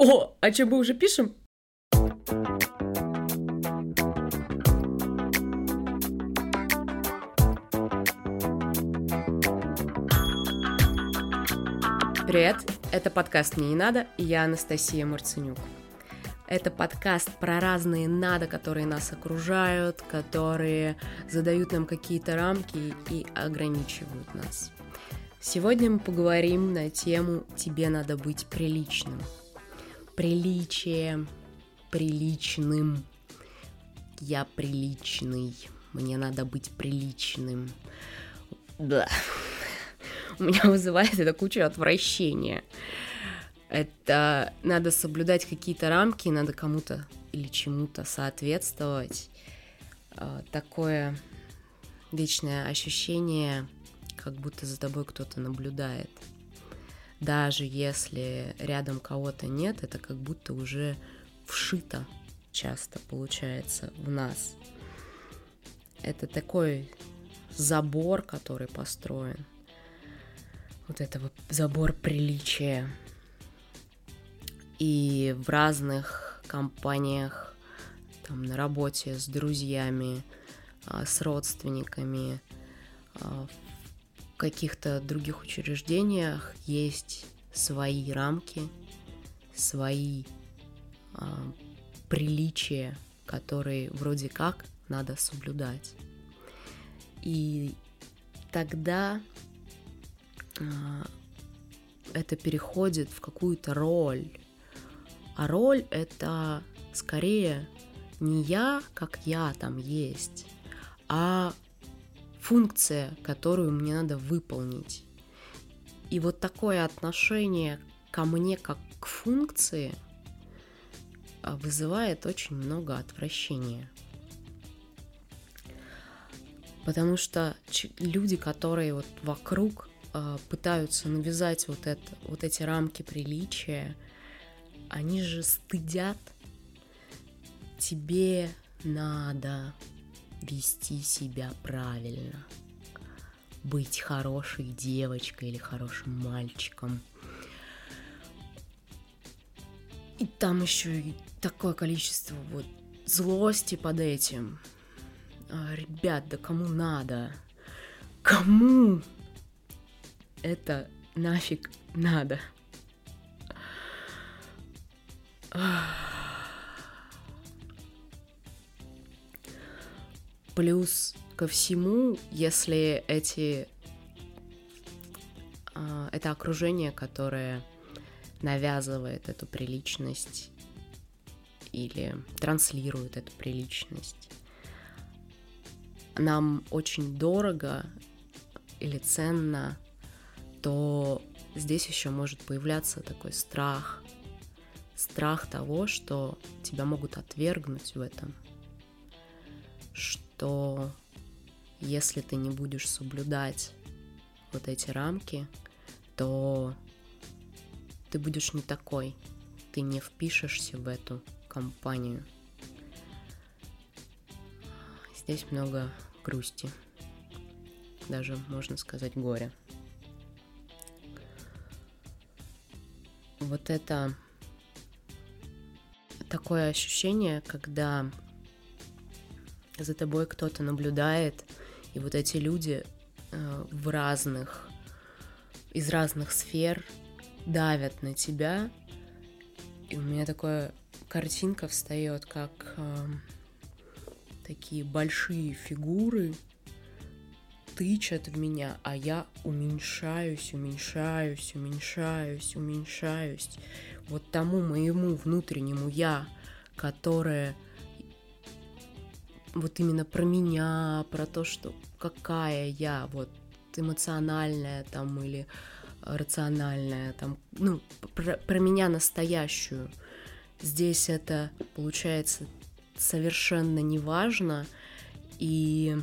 О, а что, мы уже пишем? Привет, это подкаст «Мне не надо» и я Анастасия Марценюк. Это подкаст про разные «надо», которые нас окружают, которые задают нам какие-то рамки и ограничивают нас. Сегодня мы поговорим на тему «Тебе надо быть приличным». Приличие, приличным. Я приличный. Мне надо быть приличным. Да. У меня вызывает это кучу отвращения. Это надо соблюдать какие-то рамки, надо кому-то или чему-то соответствовать. А, такое вечное ощущение как будто за тобой кто-то наблюдает. Даже если рядом кого-то нет, это как будто уже вшито часто получается в нас. Это такой забор, который построен. Вот это вот забор приличия. И в разных компаниях, там на работе с друзьями, а, с родственниками, а, каких-то других учреждениях есть свои рамки, свои а, приличия, которые вроде как надо соблюдать. И тогда а, это переходит в какую-то роль. А роль это скорее не я, как я там есть, а функция, которую мне надо выполнить. И вот такое отношение ко мне как к функции а, вызывает очень много отвращения. Потому что люди, которые вот вокруг э, пытаются навязать вот, это, вот эти рамки приличия, они же стыдят. Тебе надо вести себя правильно, быть хорошей девочкой или хорошим мальчиком. И там еще и такое количество вот злости под этим. А, ребят, да кому надо? Кому это нафиг надо? Ах. Плюс ко всему, если эти а, это окружение, которое навязывает эту приличность или транслирует эту приличность, нам очень дорого или ценно, то здесь еще может появляться такой страх, страх того, что тебя могут отвергнуть в этом, что то если ты не будешь соблюдать вот эти рамки, то ты будешь не такой, ты не впишешься в эту компанию. Здесь много грусти, даже можно сказать горя. Вот это такое ощущение, когда за тобой кто-то наблюдает, и вот эти люди э, в разных, из разных сфер давят на тебя, и у меня такая картинка встает, как э, такие большие фигуры тычат в меня, а я уменьшаюсь, уменьшаюсь, уменьшаюсь, уменьшаюсь. Вот тому моему внутреннему я, которое вот именно про меня, про то, что какая я, вот эмоциональная там или рациональная, там, ну, про, про меня настоящую. Здесь это получается совершенно неважно, и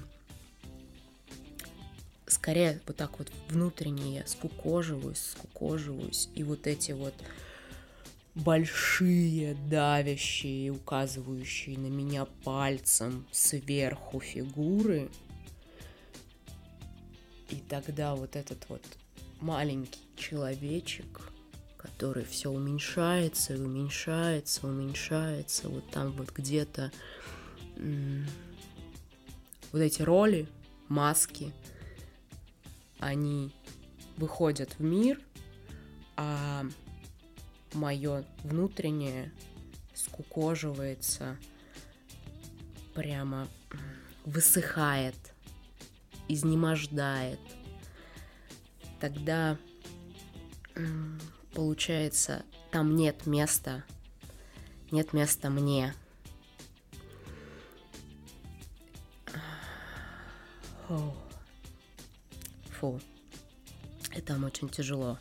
скорее вот так вот внутренне я скукоживаюсь, скукоживаюсь, и вот эти вот большие, давящие, указывающие на меня пальцем сверху фигуры. И тогда вот этот вот маленький человечек, который все уменьшается и уменьшается, уменьшается, вот там вот где-то вот эти роли, маски, они выходят в мир, а мое внутреннее скукоживается, прямо высыхает, изнемождает. Тогда получается, там нет места, нет места мне. Фу, там очень тяжело.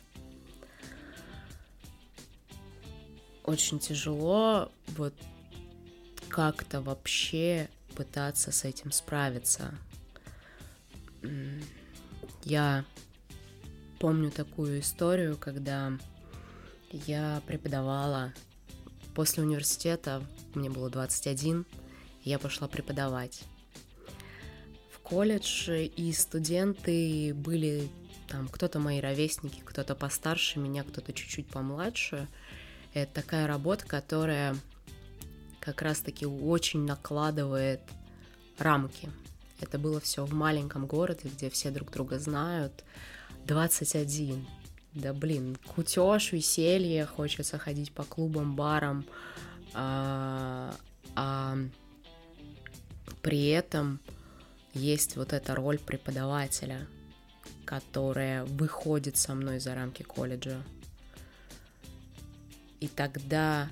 Очень тяжело вот как-то вообще пытаться с этим справиться. Я помню такую историю, когда я преподавала после университета, мне было 21, я пошла преподавать в колледж, и студенты были там кто-то мои ровесники, кто-то постарше меня, кто-то чуть-чуть помладше. Это такая работа, которая как раз-таки очень накладывает рамки. Это было все в маленьком городе, где все друг друга знают. 21. Да блин, кутеж, веселье, хочется ходить по клубам, барам, а, а при этом есть вот эта роль преподавателя, которая выходит со мной за рамки колледжа. И тогда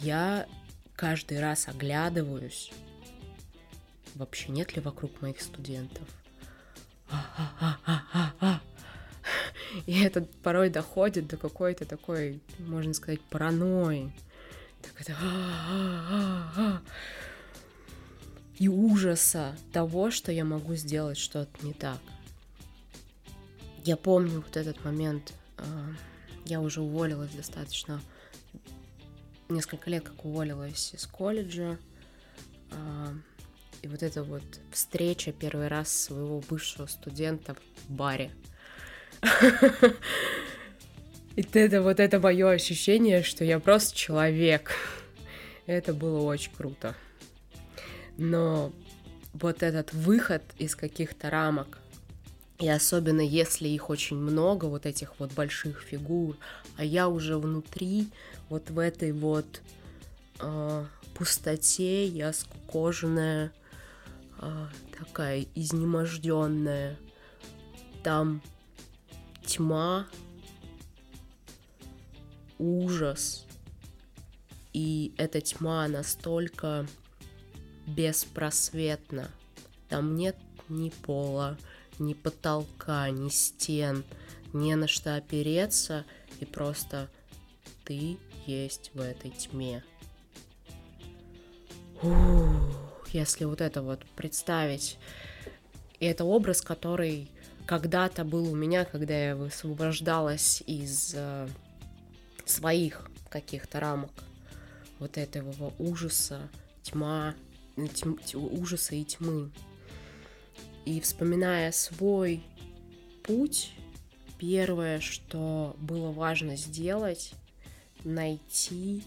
я каждый раз оглядываюсь, вообще нет ли вокруг моих студентов. И это порой доходит до какой-то такой, можно сказать, паранойи. Так это... И ужаса того, что я могу сделать что-то не так. Я помню вот этот момент. Я уже уволилась достаточно несколько лет, как уволилась из колледжа. А, и вот эта вот встреча первый раз своего бывшего студента в баре. И это вот это мое ощущение, что я просто человек. Это было очень круто. Но вот этот выход из каких-то рамок, и особенно если их очень много, вот этих вот больших фигур, а я уже внутри, вот в этой вот э, пустоте, я скукоженная, э, такая изнеможденная. Там тьма, ужас, и эта тьма настолько беспросветна. Там нет ни пола, ни потолка, ни стен, не на что опереться, и просто ты есть в этой тьме. Ух, если вот это вот представить, и это образ, который когда-то был у меня, когда я высвобождалась из э, своих каких-то рамок, вот этого ужаса, тьма, тьм, ужаса и тьмы. И вспоминая свой путь, первое, что было важно сделать, найти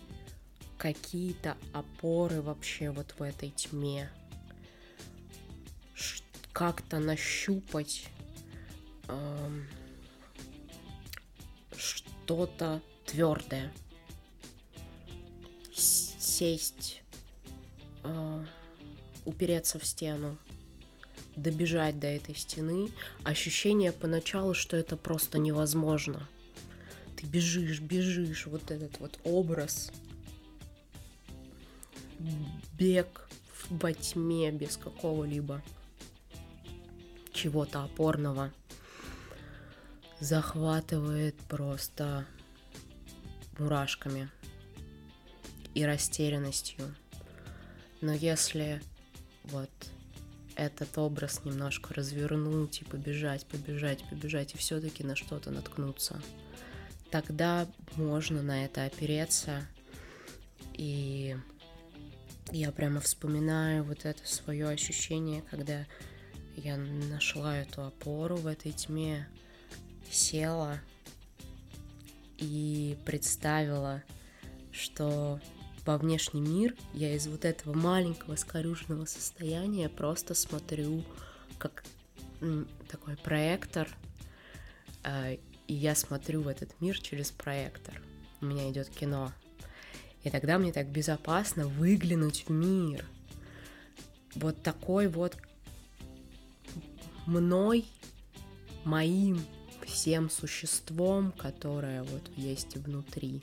какие-то опоры вообще вот в этой тьме. Как-то нащупать эм, что-то твердое. Сесть, э, упереться в стену, добежать до этой стены, ощущение поначалу, что это просто невозможно. Ты бежишь, бежишь, вот этот вот образ. Бег во тьме без какого-либо чего-то опорного захватывает просто мурашками и растерянностью. Но если вот этот образ немножко развернуть и побежать, побежать, побежать, и все-таки на что-то наткнуться. Тогда можно на это опереться. И я прямо вспоминаю вот это свое ощущение, когда я нашла эту опору в этой тьме, села и представила, что во внешний мир я из вот этого маленького скорюженного состояния просто смотрю как такой проектор, а, и я смотрю в этот мир через проектор. У меня идет кино. И тогда мне так безопасно выглянуть в мир. Вот такой вот мной, моим всем существом, которое вот есть внутри.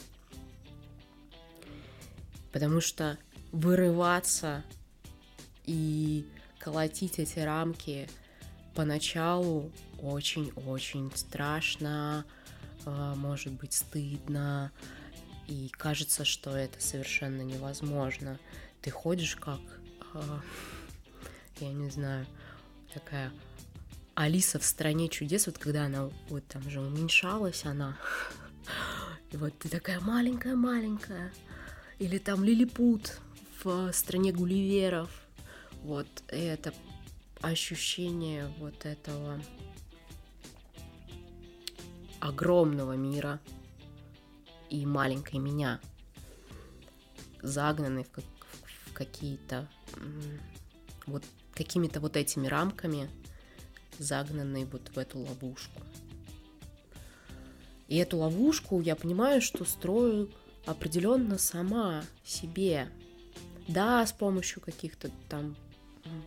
Потому что вырываться и колотить эти рамки поначалу очень-очень страшно, а, может быть стыдно, и кажется, что это совершенно невозможно. Ты ходишь как, а, я не знаю, такая Алиса в стране чудес, вот когда она вот там же уменьшалась, она, и вот ты такая маленькая-маленькая, или там Лилипут в стране Гулливеров, вот это ощущение вот этого огромного мира и маленькой меня, загнанной в, как, в какие-то вот какими-то вот этими рамками, загнанной вот в эту ловушку. И эту ловушку я понимаю, что строю определенно сама себе. Да, с помощью каких-то там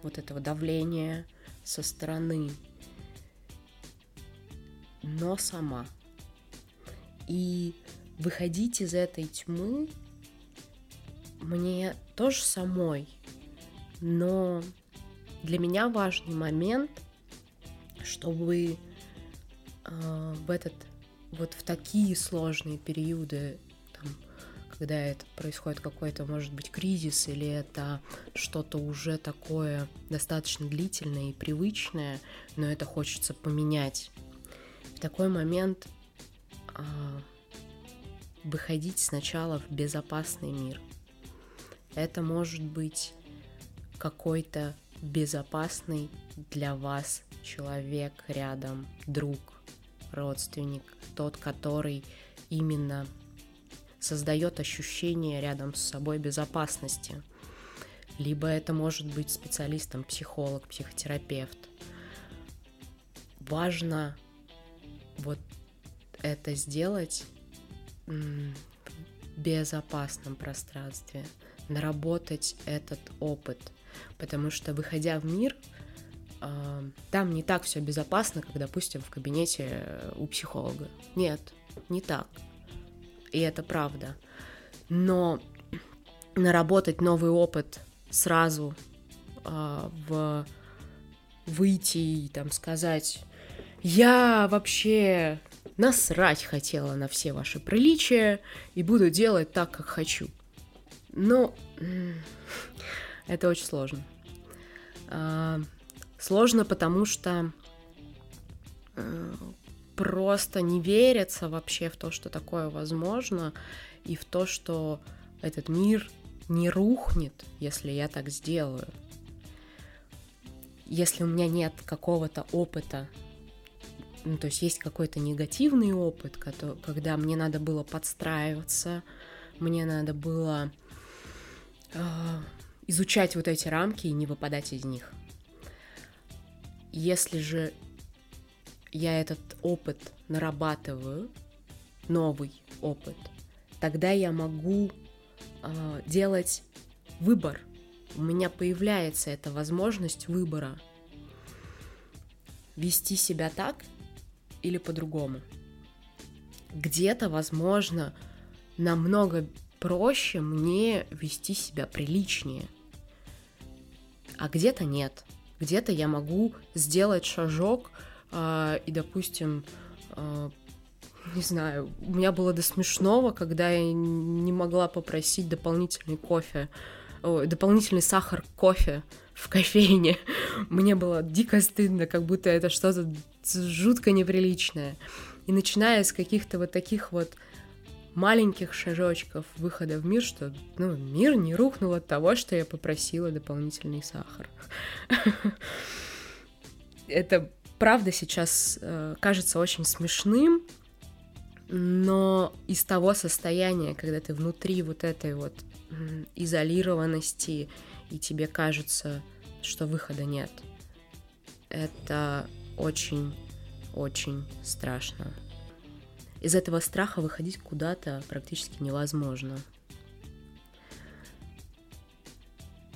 вот этого давления со стороны, но сама. И выходить из этой тьмы мне тоже самой, но для меня важный момент, чтобы э, в этот вот в такие сложные периоды когда это происходит какой-то, может быть, кризис, или это что-то уже такое достаточно длительное и привычное, но это хочется поменять. В такой момент э, выходить сначала в безопасный мир. Это может быть какой-то безопасный для вас человек рядом, друг, родственник, тот, который именно создает ощущение рядом с собой безопасности. Либо это может быть специалистом, психолог, психотерапевт. Важно вот это сделать в безопасном пространстве, наработать этот опыт, потому что выходя в мир, а, там не так все безопасно, как, допустим, в кабинете у психолога. Нет, не так и это правда. Но наработать новый опыт сразу э, в выйти и там сказать, я вообще насрать хотела на все ваши приличия и буду делать так, как хочу. Ну, это очень сложно. А, сложно, потому что э, просто не верится вообще в то, что такое возможно, и в то, что этот мир не рухнет, если я так сделаю. Если у меня нет какого-то опыта, ну, то есть есть какой-то негативный опыт, когда мне надо было подстраиваться, мне надо было э, изучать вот эти рамки и не выпадать из них. Если же я этот опыт нарабатываю, новый опыт, тогда я могу э, делать выбор. У меня появляется эта возможность выбора. Вести себя так или по-другому. Где-то, возможно, намного проще мне вести себя приличнее. А где-то нет. Где-то я могу сделать шажок и, допустим, а, не знаю, у меня было до смешного, когда я не могла попросить дополнительный кофе, о, дополнительный сахар кофе в кофейне. Мне было дико стыдно, как будто это что-то жутко неприличное. И начиная с каких-то вот таких вот маленьких шажочков выхода в мир, что ну, мир не рухнул от того, что я попросила дополнительный сахар. Это правда сейчас э, кажется очень смешным, но из того состояния, когда ты внутри вот этой вот изолированности, и тебе кажется, что выхода нет, это очень-очень страшно. Из этого страха выходить куда-то практически невозможно.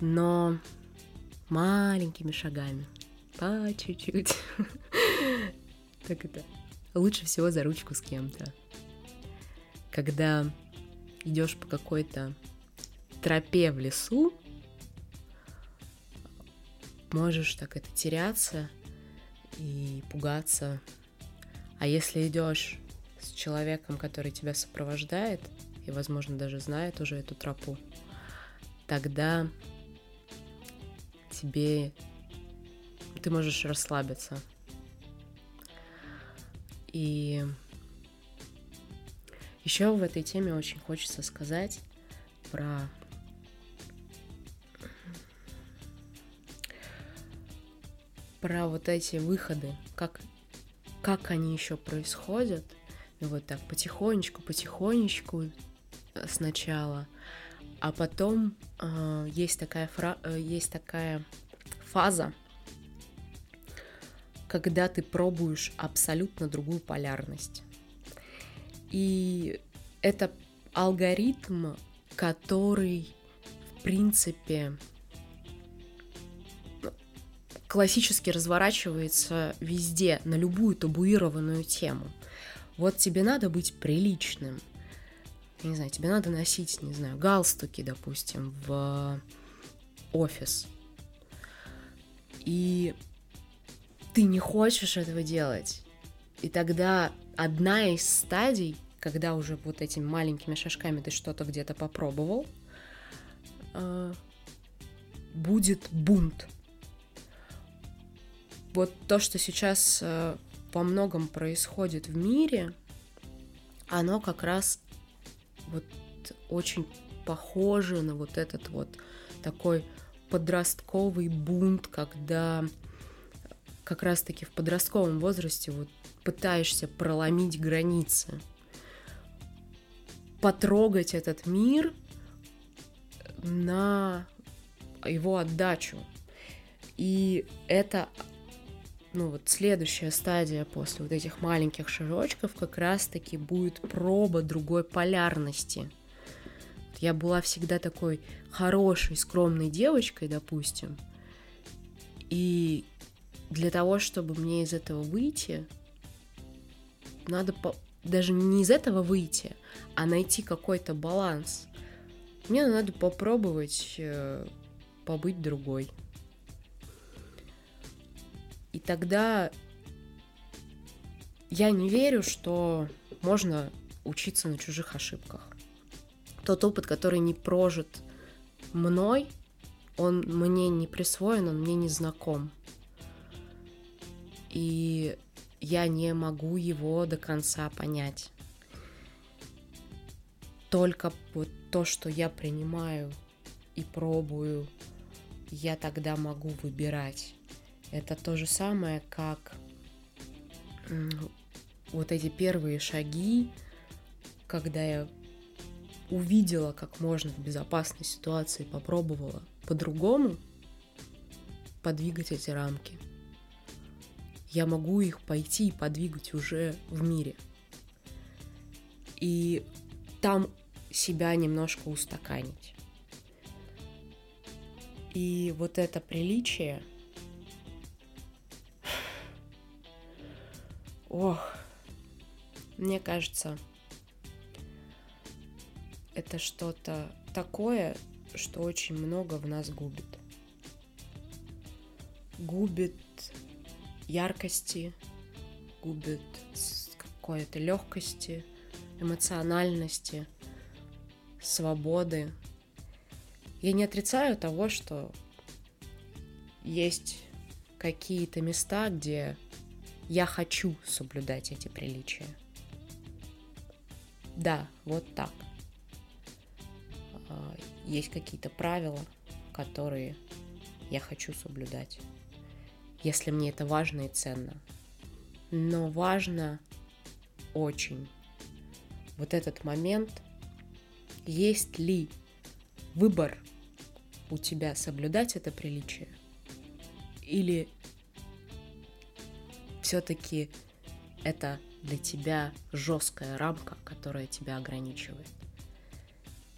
Но маленькими шагами, по чуть-чуть. Так это лучше всего за ручку с кем-то. Когда идешь по какой-то тропе в лесу, можешь так это теряться и пугаться. А если идешь с человеком, который тебя сопровождает и, возможно, даже знает уже эту тропу, тогда тебе ты можешь расслабиться. И еще в этой теме очень хочется сказать про про вот эти выходы, как, как они еще происходят. Ну вот так потихонечку, потихонечку э, сначала, а потом э, есть такая фра... Э, есть такая фаза, когда ты пробуешь абсолютно другую полярность. И это алгоритм, который, в принципе, классически разворачивается везде, на любую табуированную тему. Вот тебе надо быть приличным. Не знаю, тебе надо носить, не знаю, галстуки, допустим, в офис. И ты не хочешь этого делать. И тогда одна из стадий, когда уже вот этими маленькими шажками ты что-то где-то попробовал, э, будет бунт вот то, что сейчас э, по многом происходит в мире, оно как раз вот очень похоже на вот этот вот такой подростковый бунт, когда как раз-таки в подростковом возрасте вот пытаешься проломить границы, потрогать этот мир на его отдачу. И это ну вот следующая стадия после вот этих маленьких шажочков как раз-таки будет проба другой полярности. Я была всегда такой хорошей, скромной девочкой, допустим, и для того, чтобы мне из этого выйти, надо по... даже не из этого выйти, а найти какой-то баланс. Мне надо попробовать э, побыть другой. И тогда я не верю, что можно учиться на чужих ошибках. Тот опыт, который не прожит мной, он мне не присвоен, он мне не знаком. И я не могу его до конца понять. Только вот то, что я принимаю и пробую, я тогда могу выбирать. Это то же самое, как вот эти первые шаги, когда я увидела, как можно в безопасной ситуации, попробовала по-другому подвигать эти рамки. Я могу их пойти и подвигать уже в мире. И там себя немножко устаканить. И вот это приличие – Ох, мне кажется, это что-то такое, что очень много в нас губит. Губит яркости, губит какой-то легкости, эмоциональности, свободы. Я не отрицаю того, что есть какие-то места, где я хочу соблюдать эти приличия. Да, вот так. А, есть какие-то правила, которые я хочу соблюдать, если мне это важно и ценно. Но важно очень, вот этот момент, есть ли выбор у тебя соблюдать это приличие или все-таки это для тебя жесткая рамка, которая тебя ограничивает.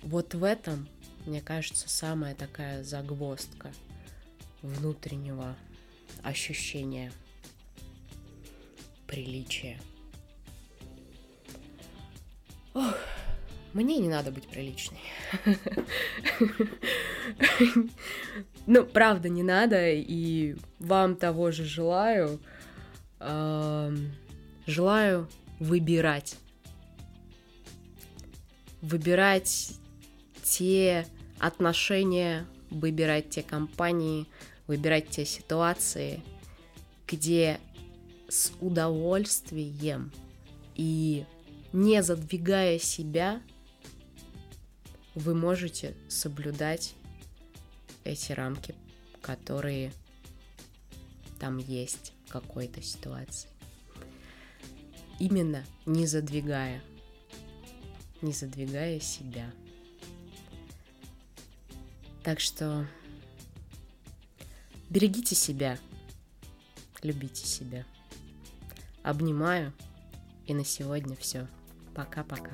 Вот в этом, мне кажется, самая такая загвоздка внутреннего ощущения приличия. Ох, мне не надо быть приличной. Ну, правда, не надо, и вам того же желаю. Желаю выбирать. Выбирать те отношения, выбирать те компании, выбирать те ситуации, где с удовольствием и не задвигая себя, вы можете соблюдать эти рамки, которые там есть в какой-то ситуации. Именно не задвигая, не задвигая себя. Так что берегите себя, любите себя. Обнимаю. И на сегодня все. Пока-пока.